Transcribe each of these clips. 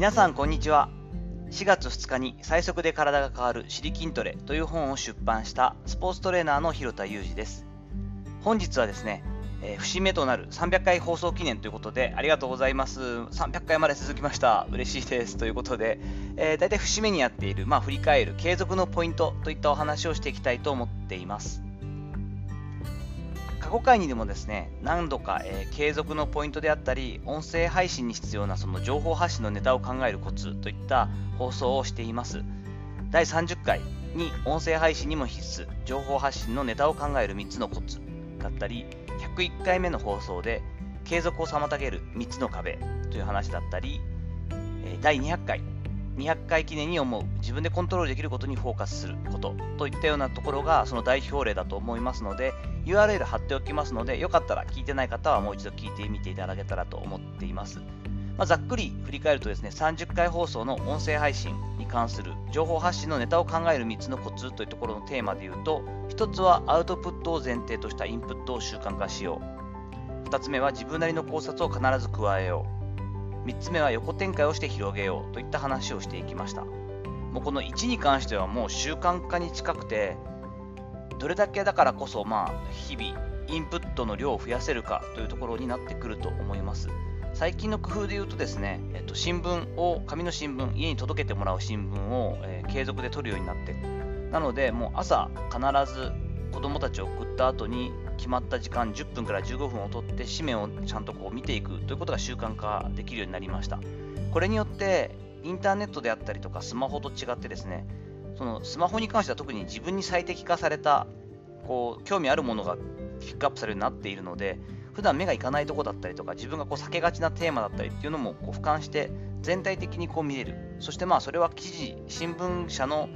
皆さんこんにちは。4月2日に最速で体が変わる「シリ筋トレ」という本を出版したスポーツトレーナーの広田裕二です。本日はですね、えー、節目となる300回放送記念ということでありがとうございます。300回まで続きました。嬉しいです。ということで、えー、大体節目にやっている、まあ、振り返る継続のポイントといったお話をしていきたいと思っています。過去回にでもですね何度か、えー、継続のポイントであったり音声配信に必要なその情報発信のネタを考えるコツといった放送をしています。第30回に音声配信にも必須情報発信のネタを考える3つのコツだったり101回目の放送で継続を妨げる3つの壁という話だったり第200回200回記念に思う。自分でコントロールできることにフォーカスすることといったようなところがその代表例だと思いますので URL 貼っておきますのでよかったら聞いてない方はもう一度聞いてみていただけたらと思っています、まあ、ざっくり振り返るとですね30回放送の音声配信に関する情報発信のネタを考える3つのコツというところのテーマで言うと1つはアウトプットを前提としたインプットを習慣化しよう。2つ目は自分なりの考察を必ず加えよう。3つ目は横展開をして広げようといった話をしていきました。もうこの1に関してはもう習慣化に近くて、どれだけだからこそ、まあ、日々、インプットの量を増やせるかというところになってくると思います。最近の工夫で言うとですね、えっと、新聞を、紙の新聞、家に届けてもらう新聞を、えー、継続で取るようになって、なので、もう朝必ず子供たちを送った後に決まった時間10分から15分をとって紙面をちゃんとこう見ていくということが習慣化できるようになりました。これによってインターネットであったりとかスマホと違ってですねそのスマホに関しては特に自分に最適化されたこう興味あるものがピックアップされるようになっているので普段目がいかないとこだったりとか自分がこう避けがちなテーマだったりっていうのもこう俯瞰して全体的にこう見れる。そしてまあそれは記事新聞社の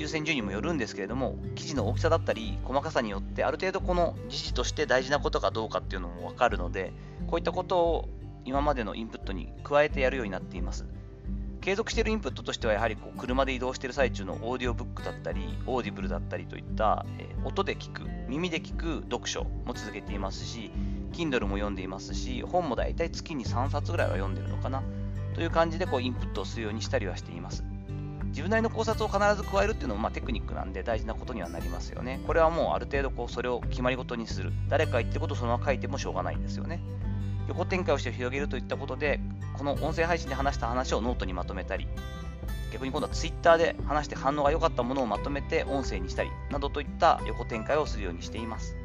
優先順位にもよるんですけれども記事の大きさだったり細かさによってある程度この時事として大事なことかどうかっていうのも分かるのでこういったことを今までのインプットに加えてやるようになっています。継続しているインプットとしてはやはりこう車で移動している最中のオーディオブックだったりオーディブルだったりといった、え、音で聞く耳で聞く読書も続けていますし Kindle も読んでいますし本もだいたい月に3冊ぐらいは読んでるのかなという感じでこうインプットをするようにしたりはしています。自分なりの考察を必ず加えるっていうのもまあテクニックなんで大事なことにはなりますよね。これはもうある程度こうそれを決まり事にする。誰か言ってることをそのまま書いてもしょうがないんですよね。横展開をして広げるといったことで、この音声配信で話した話をノートにまとめたり、逆に今度は Twitter で話して反応が良かったものをまとめて音声にしたりなどといった横展開をするようにしています。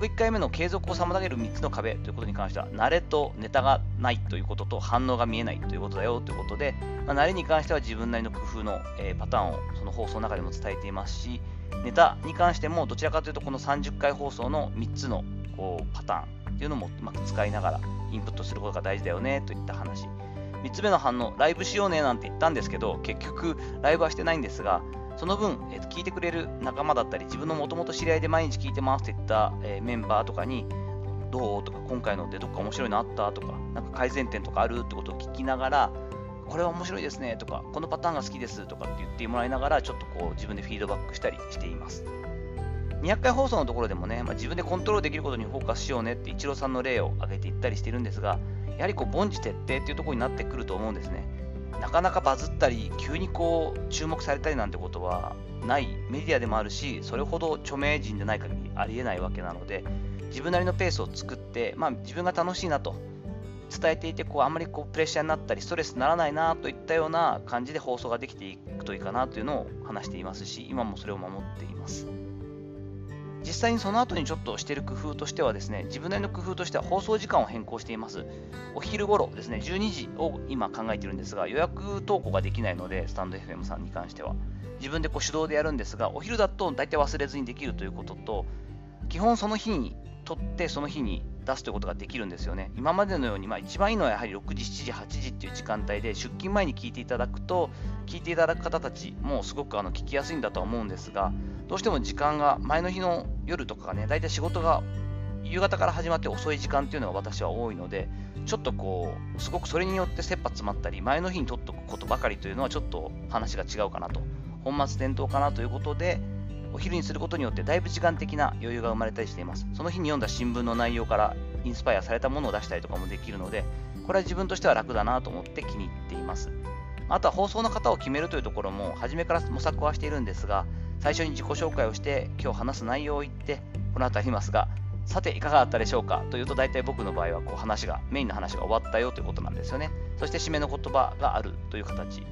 101回目の継続を妨げる3つの壁ということに関しては、慣れとネタがないということと反応が見えないということだよということで、まあ、慣れに関しては自分なりの工夫の、えー、パターンをその放送の中でも伝えていますし、ネタに関してもどちらかというとこの30回放送の3つのこうパターンっていうのもうまく使いながらインプットすることが大事だよねといった話。3つ目の反応、ライブしようねなんて言ったんですけど、結局ライブはしてないんですが、その分、えー、聞いてくれる仲間だったり、自分のもともと知り合いで毎日聞いてますって言った、えー、メンバーとかに、どう？とか、今回のでどっか面白いのあった？とか、なんか改善点とかある？ってことを聞きながら、これは面白いですね？とか、このパターンが好きです？とかって言ってもらいながら、ちょっとこう自分でフィードバックしたりしています。200回放送のところでもね、まあ、自分でコントロールできることにフォーカスしようねってイチローさんの例を挙げていったりしてるんですが、やはりこう凡事徹底っていうところになってくると思うんですね。なかなかバズったり、急にこう注目されたりなんてことはないメディアでもあるし、それほど著名人でない限りありえないわけなので、自分なりのペースを作って、まあ、自分が楽しいなと伝えていて、こうあんまりこうプレッシャーになったり、ストレスにならないなといったような感じで放送ができていくといいかなというのを話していますし、今もそれを守っています。実際にその後にちょっとしている工夫としてはですね、自分なりの工夫としては放送時間を変更しています。お昼頃ですね、12時を今考えているんですが、予約投稿ができないので、スタンド FM さんに関しては。自分でこう手動でやるんですが、お昼だと大体忘れずにできるということと、基本その日に撮ってその日に出すということができるんですよね。今までのように、まあ、一番いいのはやはり6時、7時、8時っていう時間帯で出勤前に聞いていただくと、聞いていただく方たちもすごくあの聞きやすいんだとは思うんですが、どうしても時間が前の日の夜とかがね、大体仕事が夕方から始まって遅い時間っていうのが私は多いので、ちょっとこう、すごくそれによって切羽詰まったり、前の日に取っておくことばかりというのはちょっと話が違うかなと、本末転倒かなということで、お昼にすることによってだいぶ時間的な余裕が生まれたりしています。その日に読んだ新聞の内容からインスパイアされたものを出したりとかもできるので、これは自分としては楽だなと思って気に入っています。あとは放送の方を決めるというところも、初めから模索はしているんですが、最初に自己紹介をして、今日話す内容を言って、この後ありますが、さていかがだったでしょうか？というと大体僕の場合はこう話がメインの話が終わったよということなんですよねそして締めの言葉があるという形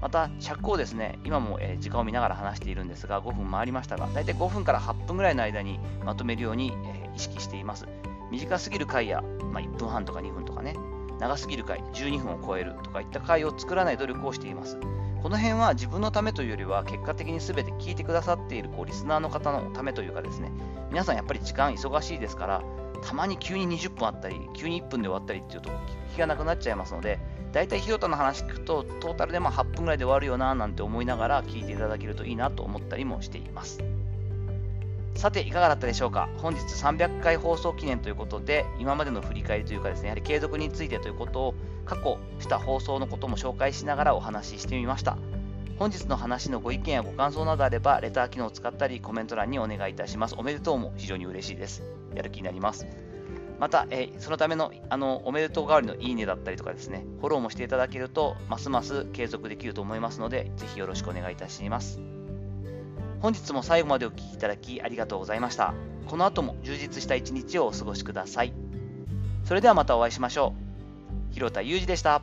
また尺をですね今も、時間を見ながら話しているんですが5分回りましたが大体5分から8分ぐらいの間にまとめるように、意識しています。短すぎる回や、まあ、1分半とか2分とかね長すぎる回12分を超えるとかいった回を作らない努力をしています。この辺は自分のためというよりは結果的に全て聞いてくださっているこうリスナーの方のためというかですね皆さんやっぱり時間忙しいですからたまに急に20分あったり急に1分で終わったりっていうと気がなくなっちゃいますので大体ひろたの話聞くとトータルでま8分ぐらいで終わるよななんて思いながら聞いていただけるといいなと思ったりもしています。さていかがだったでしょうか？本日300回放送記念ということで今までの振り返りというかですねやはり継続についてということを過去した放送のことも紹介しながらお話ししてみました。本日の話のご意見やご感想などあればレター機能を使ったりコメント欄にお願いいたしますおめでとうも非常に嬉しいですやる気になりますまた、えそのためのあのおめでとう代わりのいいねだったりとかですね、フォローもしていただけると、ますます継続できると思いますので、ぜひよろしくお願いいたします。本日も最後までお聴きいただきありがとうございました。この後も充実した一日をお過ごしください。それではまたお会いしましょう。広田裕二でした。